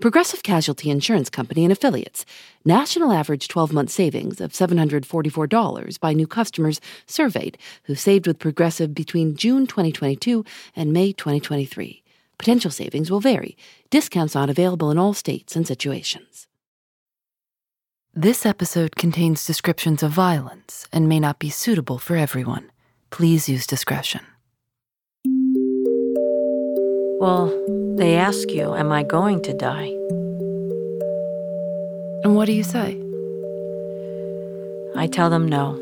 Progressive Casualty Insurance Company and Affiliates. National average 12 month savings of $744 by new customers surveyed who saved with Progressive between June 2022 and May 2023. Potential savings will vary. Discounts not available in all states and situations. This episode contains descriptions of violence and may not be suitable for everyone. Please use discretion. Well, they ask you, Am I going to die? And what do you say? I tell them no.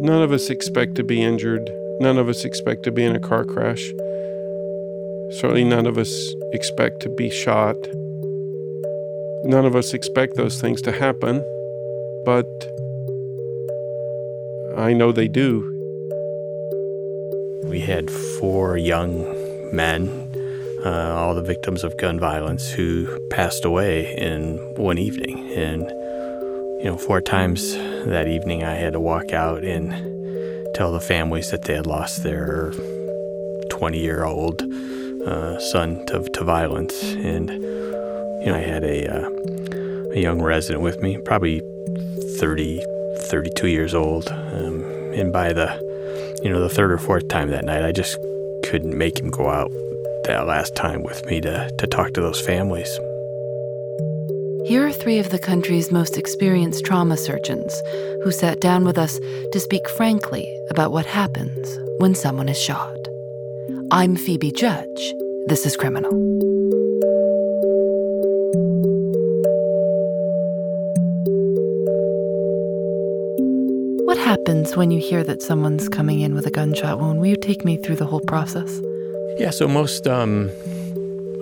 None of us expect to be injured. None of us expect to be in a car crash. Certainly, none of us expect to be shot. None of us expect those things to happen, but I know they do. We had four young men, uh, all the victims of gun violence, who passed away in one evening. And, you know, four times that evening I had to walk out and tell the families that they had lost their 20 year old uh, son to, to violence. And, you know, I had a, uh, a young resident with me, probably 30, 32 years old. Um, and by the you know, the third or fourth time that night, I just couldn't make him go out that last time with me to, to talk to those families. Here are three of the country's most experienced trauma surgeons who sat down with us to speak frankly about what happens when someone is shot. I'm Phoebe Judge. This is Criminal. Happens when you hear that someone's coming in with a gunshot wound? Will you take me through the whole process? Yeah, so most, um,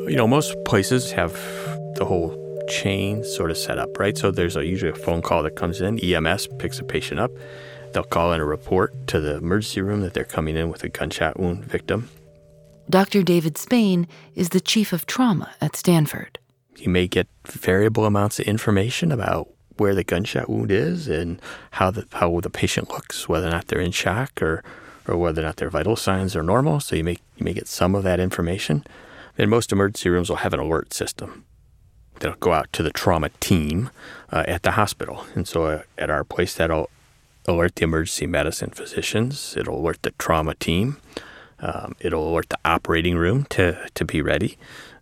you know, most places have the whole chain sort of set up, right? So there's a, usually a phone call that comes in. EMS picks a patient up. They'll call in a report to the emergency room that they're coming in with a gunshot wound victim. Dr. David Spain is the chief of trauma at Stanford. You may get variable amounts of information about where the gunshot wound is and how the how the patient looks, whether or not they're in shock or or whether or not their vital signs are normal. So you may you may get some of that information. Then most emergency rooms will have an alert system that'll go out to the trauma team uh, at the hospital. And so uh, at our place, that'll alert the emergency medicine physicians. It'll alert the trauma team. Um, it'll alert the operating room to to be ready.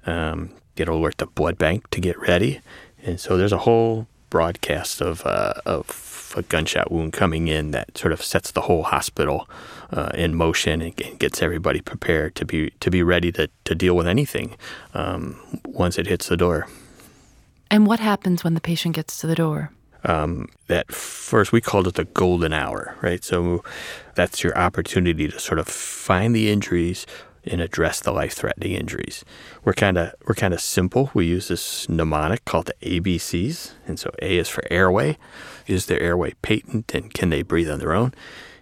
Um, it'll alert the blood bank to get ready. And so there's a whole broadcast of uh, of a gunshot wound coming in that sort of sets the whole hospital uh, in motion and gets everybody prepared to be to be ready to, to deal with anything um, once it hits the door. And what happens when the patient gets to the door? Um, that first we called it the golden hour, right? So that's your opportunity to sort of find the injuries, and address the life-threatening injuries. We're kind of we're kind of simple. We use this mnemonic called the ABCs, and so A is for airway. Is their airway patent, and can they breathe on their own?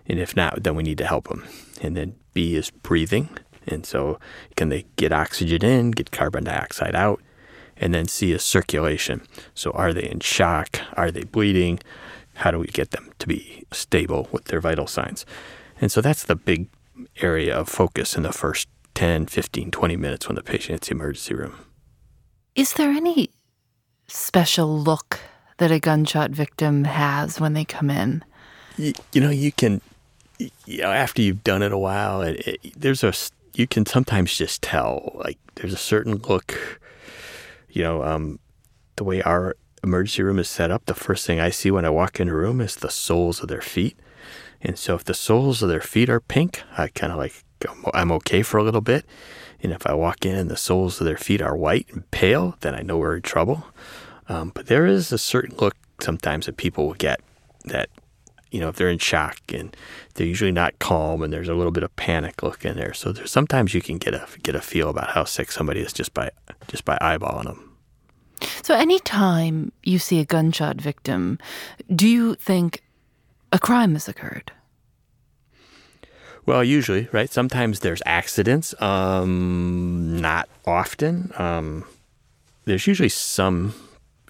And if not, then we need to help them. And then B is breathing, and so can they get oxygen in, get carbon dioxide out? And then C is circulation. So are they in shock? Are they bleeding? How do we get them to be stable with their vital signs? And so that's the big area of focus in the first 10, 15, 20 minutes when the patient hits the emergency room. Is there any special look that a gunshot victim has when they come in? You, you know, you can, you know, after you've done it a while, it, it, there's a, you can sometimes just tell, like, there's a certain look, you know, um, the way our emergency room is set up, the first thing I see when I walk in a room is the soles of their feet. And so if the soles of their feet are pink, I kind of like, I'm okay for a little bit. And if I walk in and the soles of their feet are white and pale, then I know we're in trouble. Um, but there is a certain look sometimes that people will get that, you know, if they're in shock and they're usually not calm and there's a little bit of panic look in there. So there's sometimes you can get a get a feel about how sick somebody is just by just by eyeballing them. So anytime you see a gunshot victim, do you think a crime has occurred? Well, usually, right? Sometimes there's accidents. Um, not often. Um, there's usually some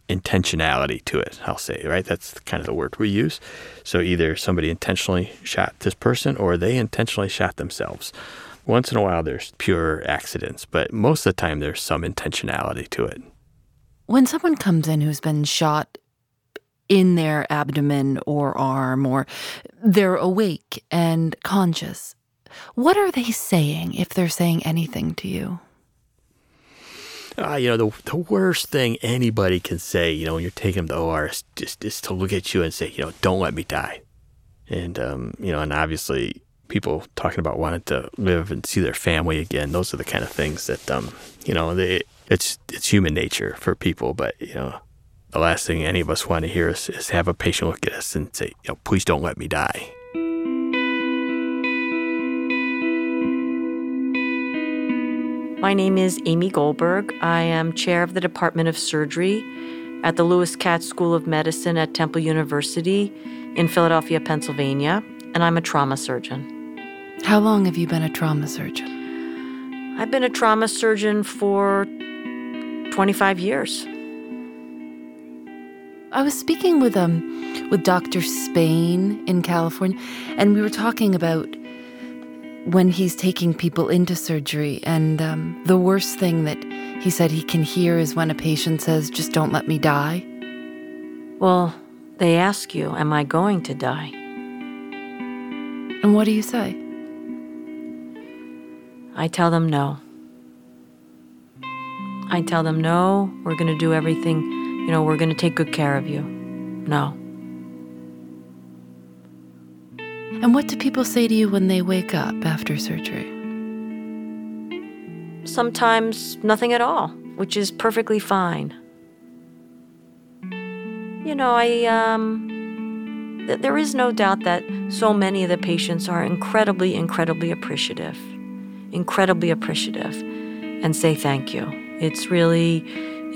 intentionality to it, I'll say, right? That's kind of the word we use. So either somebody intentionally shot this person or they intentionally shot themselves. Once in a while, there's pure accidents, but most of the time, there's some intentionality to it. When someone comes in who's been shot in their abdomen or arm, or they're awake and conscious, what are they saying if they're saying anything to you? Uh, you know, the, the worst thing anybody can say, you know, when you're taking them to OR is just is to look at you and say, you know, don't let me die. And, um, you know, and obviously people talking about wanting to live and see their family again, those are the kind of things that, um, you know, they, it's, it's human nature for people. But, you know, the last thing any of us want to hear is, is have a patient look at us and say, you know, please don't let me die. My name is Amy Goldberg. I am chair of the Department of Surgery at the Lewis Katz School of Medicine at Temple University in Philadelphia, Pennsylvania, and I'm a trauma surgeon. How long have you been a trauma surgeon? I've been a trauma surgeon for 25 years. I was speaking with um with Dr. Spain in California, and we were talking about when he's taking people into surgery. And um, the worst thing that he said he can hear is when a patient says, just don't let me die. Well, they ask you, Am I going to die? And what do you say? I tell them no. I tell them no, we're going to do everything, you know, we're going to take good care of you. No. And what do people say to you when they wake up after surgery? Sometimes nothing at all, which is perfectly fine. You know, I, um, th- there is no doubt that so many of the patients are incredibly, incredibly appreciative, incredibly appreciative, and say thank you. It's really,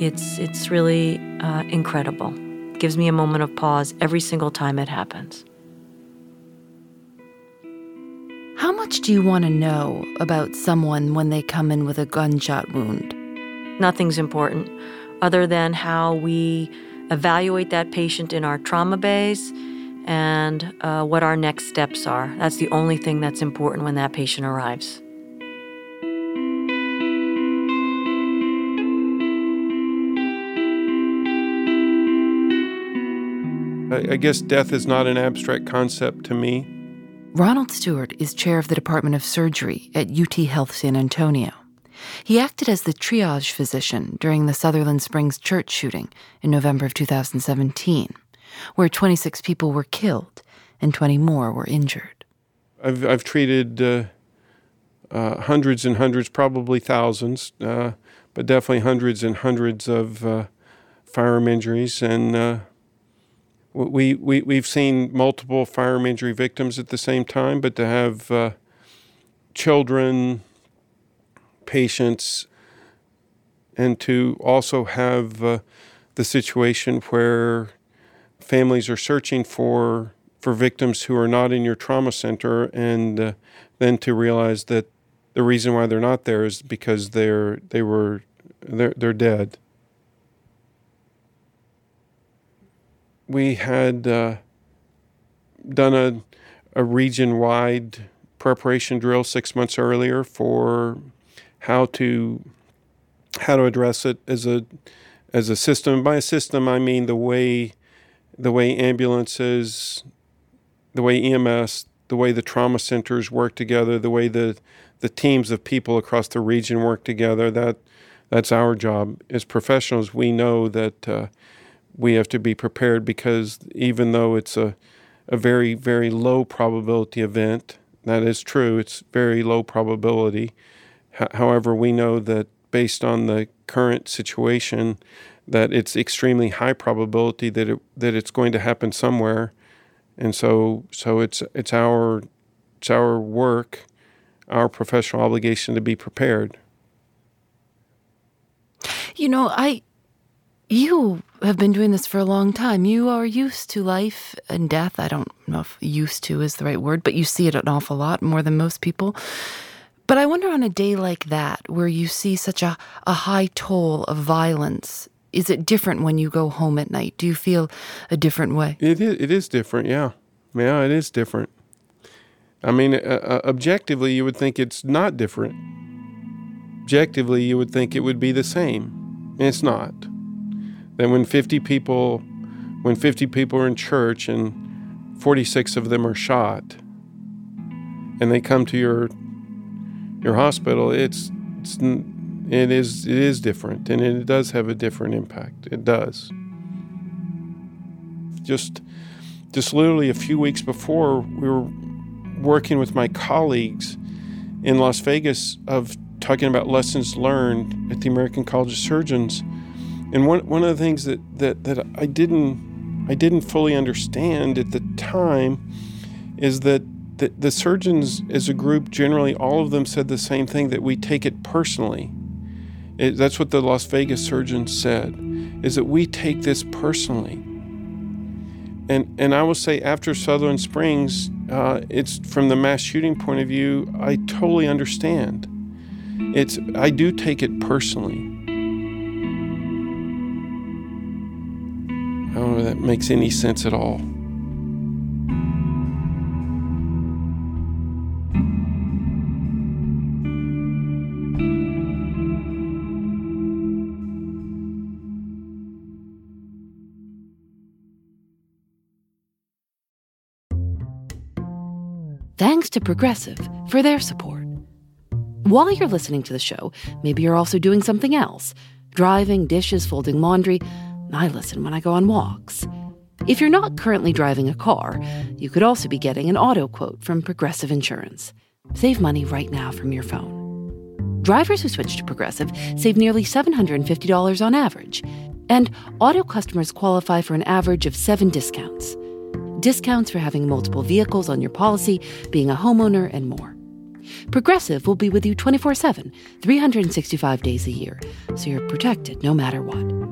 it's, it's really uh, incredible. It gives me a moment of pause every single time it happens. How much do you want to know about someone when they come in with a gunshot wound? Nothing's important other than how we evaluate that patient in our trauma bays and uh, what our next steps are. That's the only thing that's important when that patient arrives. I, guess death is not an abstract concept to me. Ronald Stewart is chair of the Department of Surgery at UT Health San Antonio. He acted as the triage physician during the Sutherland Springs church shooting in November of 2017, where 26 people were killed and 20 more were injured. I've, I've treated uh, uh, hundreds and hundreds, probably thousands, uh, but definitely hundreds and hundreds of uh, firearm injuries. And uh, we, we, we've seen multiple firearm injury victims at the same time, but to have uh, children, patients, and to also have uh, the situation where families are searching for for victims who are not in your trauma center, and uh, then to realize that the reason why they're not there is because they're they were they're they're dead. We had uh, done a, a region wide preparation drill six months earlier for how to how to address it as a as a system. By a system, I mean the way the way ambulances, the way EMS, the way the trauma centers work together, the way the the teams of people across the region work together. That that's our job as professionals. We know that uh, we have to be prepared because even though it's a a very very low probability event, that is true. It's very low probability. H- however, we know that based on the current situation, that it's extremely high probability that it that it's going to happen somewhere, and so so it's it's our it's our work, our professional obligation to be prepared. You know, I you have been doing this for a long time. You are used to life and death. I don't know if used to is the right word, but you see it an awful lot more than most people. But I wonder on a day like that, where you see such a, a high toll of violence, is it different when you go home at night? Do you feel a different way? It is, it is different, yeah. Yeah, it is different. I mean, uh, uh, objectively, you would think it's not different. Objectively, you would think it would be the same. It's not. Then when 50 people, when 50 people are in church and 46 of them are shot, and they come to your your hospital, it's, it's it is it is different, and it does have a different impact. It does. Just just literally a few weeks before, we were working with my colleagues in Las Vegas of talking about lessons learned at the American College of Surgeons. And one, one of the things that, that, that I didn't I didn't fully understand at the time is that the, the surgeons as a group generally all of them said the same thing that we take it personally it, that's what the Las Vegas surgeons said, is that we take this personally. And, and I will say, after Sutherland Springs, uh, it's from the mass shooting point of view, I totally understand. It's I do take it personally. I don't know if that makes any sense at all. Thanks to Progressive for their support. While you're listening to the show, maybe you're also doing something else driving, dishes, folding laundry. I listen when I go on walks. If you're not currently driving a car, you could also be getting an auto quote from Progressive Insurance. Save money right now from your phone. Drivers who switch to Progressive save nearly $750 on average, and auto customers qualify for an average of seven discounts discounts for having multiple vehicles on your policy, being a homeowner, and more. Progressive will be with you 24 7, 365 days a year, so you're protected no matter what.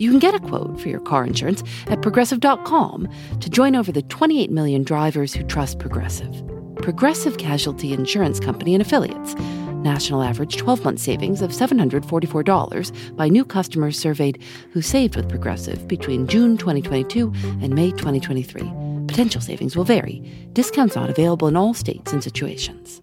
You can get a quote for your car insurance at progressive.com to join over the 28 million drivers who trust Progressive. Progressive Casualty Insurance Company and Affiliates. National average 12 month savings of $744 by new customers surveyed who saved with Progressive between June 2022 and May 2023. Potential savings will vary. Discounts not available in all states and situations.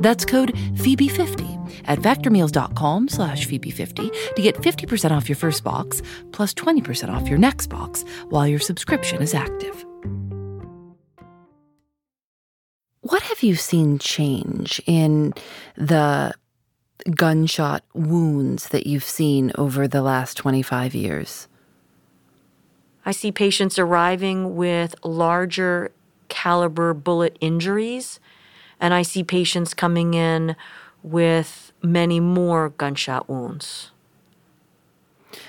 That's code Phoebe50 at factormeals.com slash Phoebe50 to get 50% off your first box, plus 20% off your next box while your subscription is active. What have you seen change in the gunshot wounds that you've seen over the last 25 years? I see patients arriving with larger caliber bullet injuries, and I see patients coming in with many more gunshot wounds.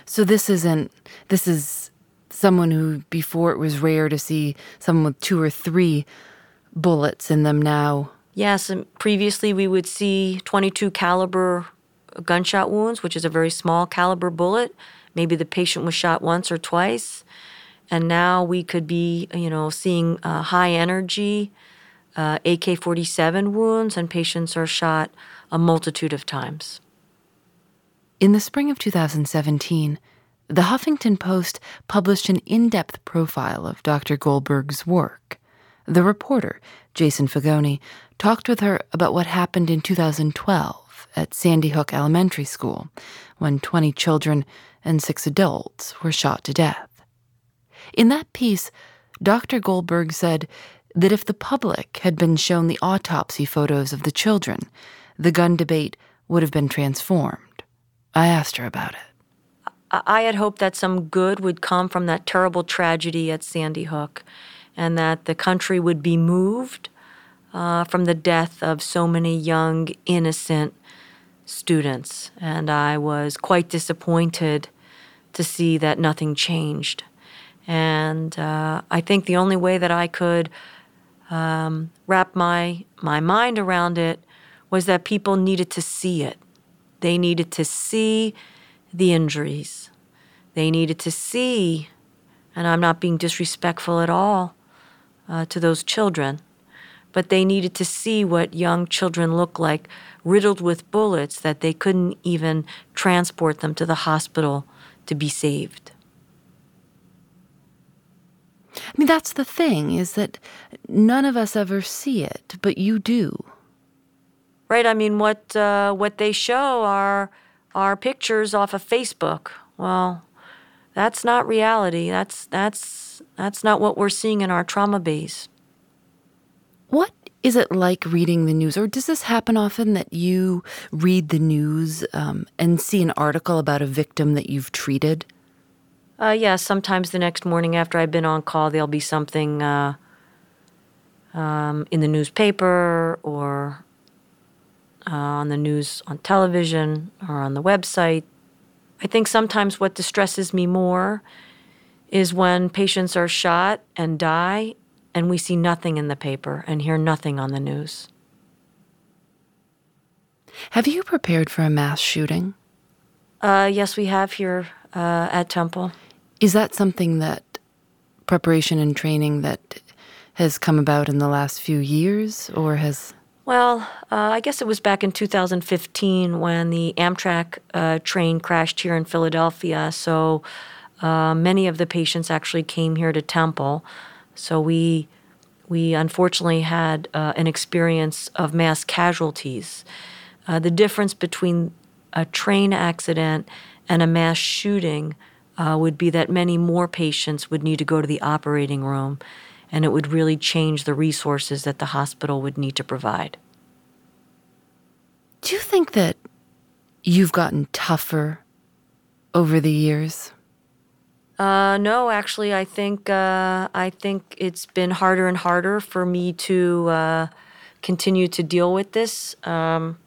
So this isn't this is someone who before it was rare to see someone with two or three bullets in them now. Yes, and previously we would see 22 caliber gunshot wounds, which is a very small caliber bullet. Maybe the patient was shot once or twice, and now we could be, you know, seeing uh, high energy uh, AK-47 wounds, and patients are shot a multitude of times. In the spring of 2017, the Huffington Post published an in depth profile of Dr. Goldberg's work. The reporter, Jason Fagone, talked with her about what happened in 2012 at Sandy Hook Elementary School when 20 children and six adults were shot to death. In that piece, Dr. Goldberg said that if the public had been shown the autopsy photos of the children, the gun debate would have been transformed. I asked her about it. I had hoped that some good would come from that terrible tragedy at Sandy Hook and that the country would be moved uh, from the death of so many young, innocent students. And I was quite disappointed to see that nothing changed. And uh, I think the only way that I could um, wrap my, my mind around it was that people needed to see it. They needed to see the injuries. They needed to see, and I'm not being disrespectful at all uh, to those children, but they needed to see what young children look like, riddled with bullets, that they couldn't even transport them to the hospital to be saved. I mean, that's the thing, is that none of us ever see it, but you do right? I mean, what uh, what they show are are pictures off of Facebook. Well, that's not reality. That's that's that's not what we're seeing in our trauma bays. What is it like reading the news, or does this happen often that you read the news um, and see an article about a victim that you've treated? Uh, yes, yeah, sometimes the next morning after I've been on call, there'll be something uh, um, in the newspaper or uh, on the news on television or on the website. I think sometimes what distresses me more is when patients are shot and die and we see nothing in the paper and hear nothing on the news. Have you prepared for a mass shooting? Uh, yes, we have here uh, at Temple. Is that something that preparation and training that has come about in the last few years, or has well, uh, I guess it was back in 2015 when the Amtrak uh, train crashed here in Philadelphia. So uh, many of the patients actually came here to Temple. So we we unfortunately had uh, an experience of mass casualties. Uh, the difference between a train accident and a mass shooting uh, would be that many more patients would need to go to the operating room and it would really change the resources that the hospital would need to provide. Do you think that you've gotten tougher over the years? Uh, no, actually, I think uh, I think it's been harder and harder for me to uh, continue to deal with this um,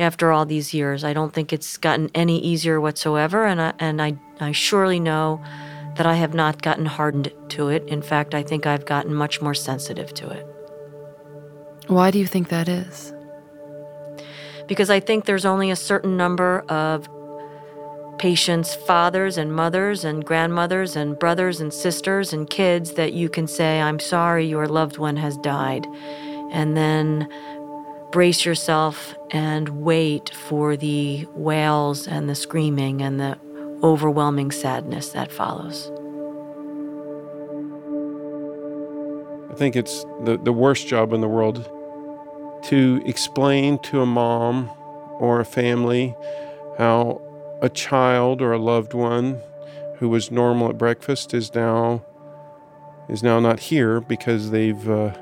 after all these years. I don't think it's gotten any easier whatsoever, and I, and I I surely know that I have not gotten hardened to it. In fact, I think I've gotten much more sensitive to it. Why do you think that is? Because I think there's only a certain number of patients' fathers and mothers and grandmothers and brothers and sisters and kids that you can say, I'm sorry your loved one has died. And then brace yourself and wait for the wails and the screaming and the overwhelming sadness that follows. I think it's the, the worst job in the world to explain to a mom or a family how a child or a loved one who was normal at breakfast is now is now not here because they've uh,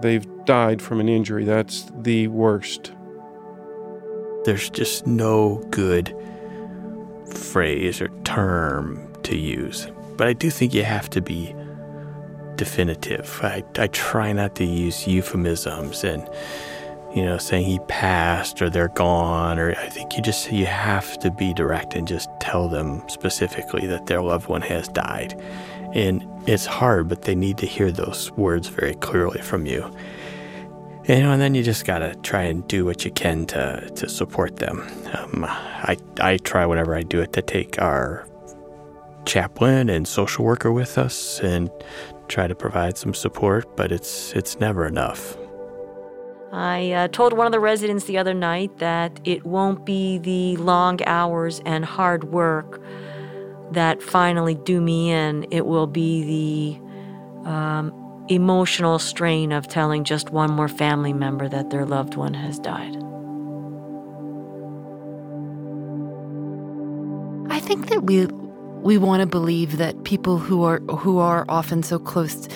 they've died from an injury. That's the worst. there's just no good phrase or term to use. But I do think you have to be definitive. I, I try not to use euphemisms and you know saying he passed or they're gone or I think you just you have to be direct and just tell them specifically that their loved one has died. And it's hard, but they need to hear those words very clearly from you. You know, and then you just gotta try and do what you can to to support them. Um, I I try whatever I do it to take our chaplain and social worker with us and try to provide some support, but it's it's never enough. I uh, told one of the residents the other night that it won't be the long hours and hard work that finally do me in. It will be the um, emotional strain of telling just one more family member that their loved one has died. I think that we we want to believe that people who are who are often so close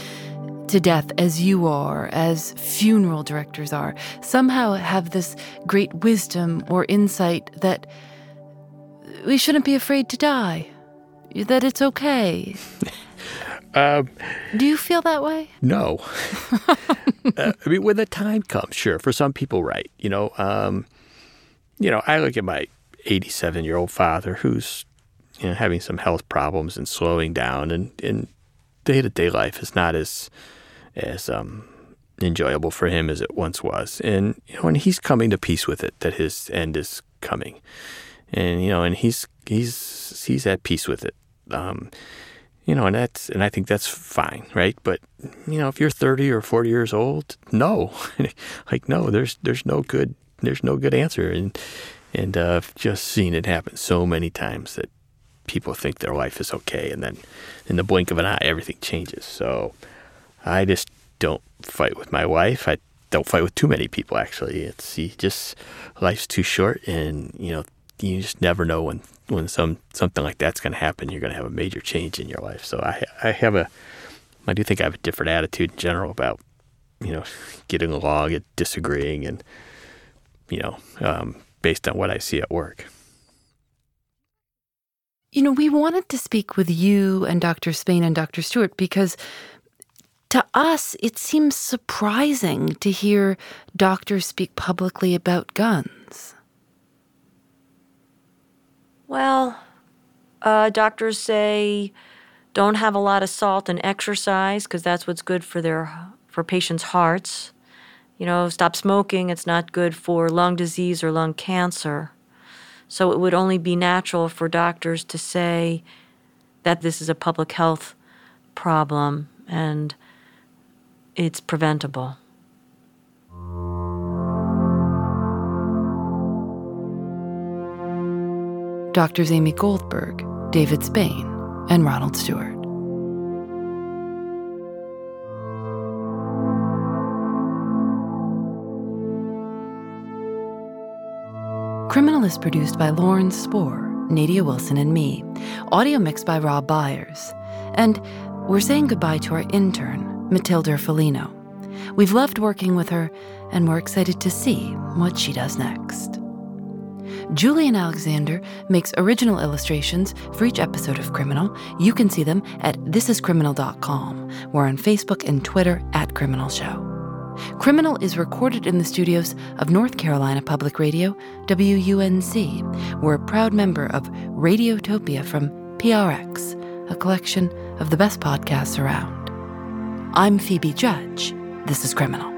to death as you are, as funeral directors are, somehow have this great wisdom or insight that we shouldn't be afraid to die, that it's okay. Um, Do you feel that way? No. uh, I mean, when the time comes, sure. For some people, right. You know, um, you know, I look at my 87 year old father who's you know, having some health problems and slowing down, and and day to day life is not as as um, enjoyable for him as it once was, and you know, and he's coming to peace with it that his end is coming, and you know, and he's he's he's at peace with it. Um, you know, and that's and I think that's fine, right? But you know, if you're 30 or 40 years old, no, like no, there's there's no good there's no good answer, and and uh, I've just seen it happen so many times that people think their life is okay, and then in the blink of an eye, everything changes. So I just don't fight with my wife. I don't fight with too many people. Actually, it's you just life's too short, and you know you just never know when when some something like that's going to happen. You're going to have a major change in your life. So I I have a I do think I have a different attitude in general about you know getting along and disagreeing, and you know um, based on what I see at work. You know, we wanted to speak with you and Dr. Spain and Dr. Stewart because to us, it seems surprising to hear doctors speak publicly about guns. Well, uh, doctors say don't have a lot of salt and exercise because that's what's good for their for patients' hearts. You know, stop smoking. It's not good for lung disease or lung cancer. So it would only be natural for doctors to say that this is a public health problem and it's preventable. Doctors Amy Goldberg, David Spain, and Ronald Stewart. Criminal is produced by Lauren Spohr, Nadia Wilson, and me. Audio mixed by Rob Byers. And we're saying goodbye to our intern, Matilda Felino. We've loved working with her, and we're excited to see what she does next. Julienne Alexander makes original illustrations for each episode of Criminal. You can see them at thisiscriminal.com. We're on Facebook and Twitter at Criminal Show. Criminal is recorded in the studios of North Carolina Public Radio, WUNC. We're a proud member of Radiotopia from PRX, a collection of the best podcasts around. I'm Phoebe Judge. This is Criminal.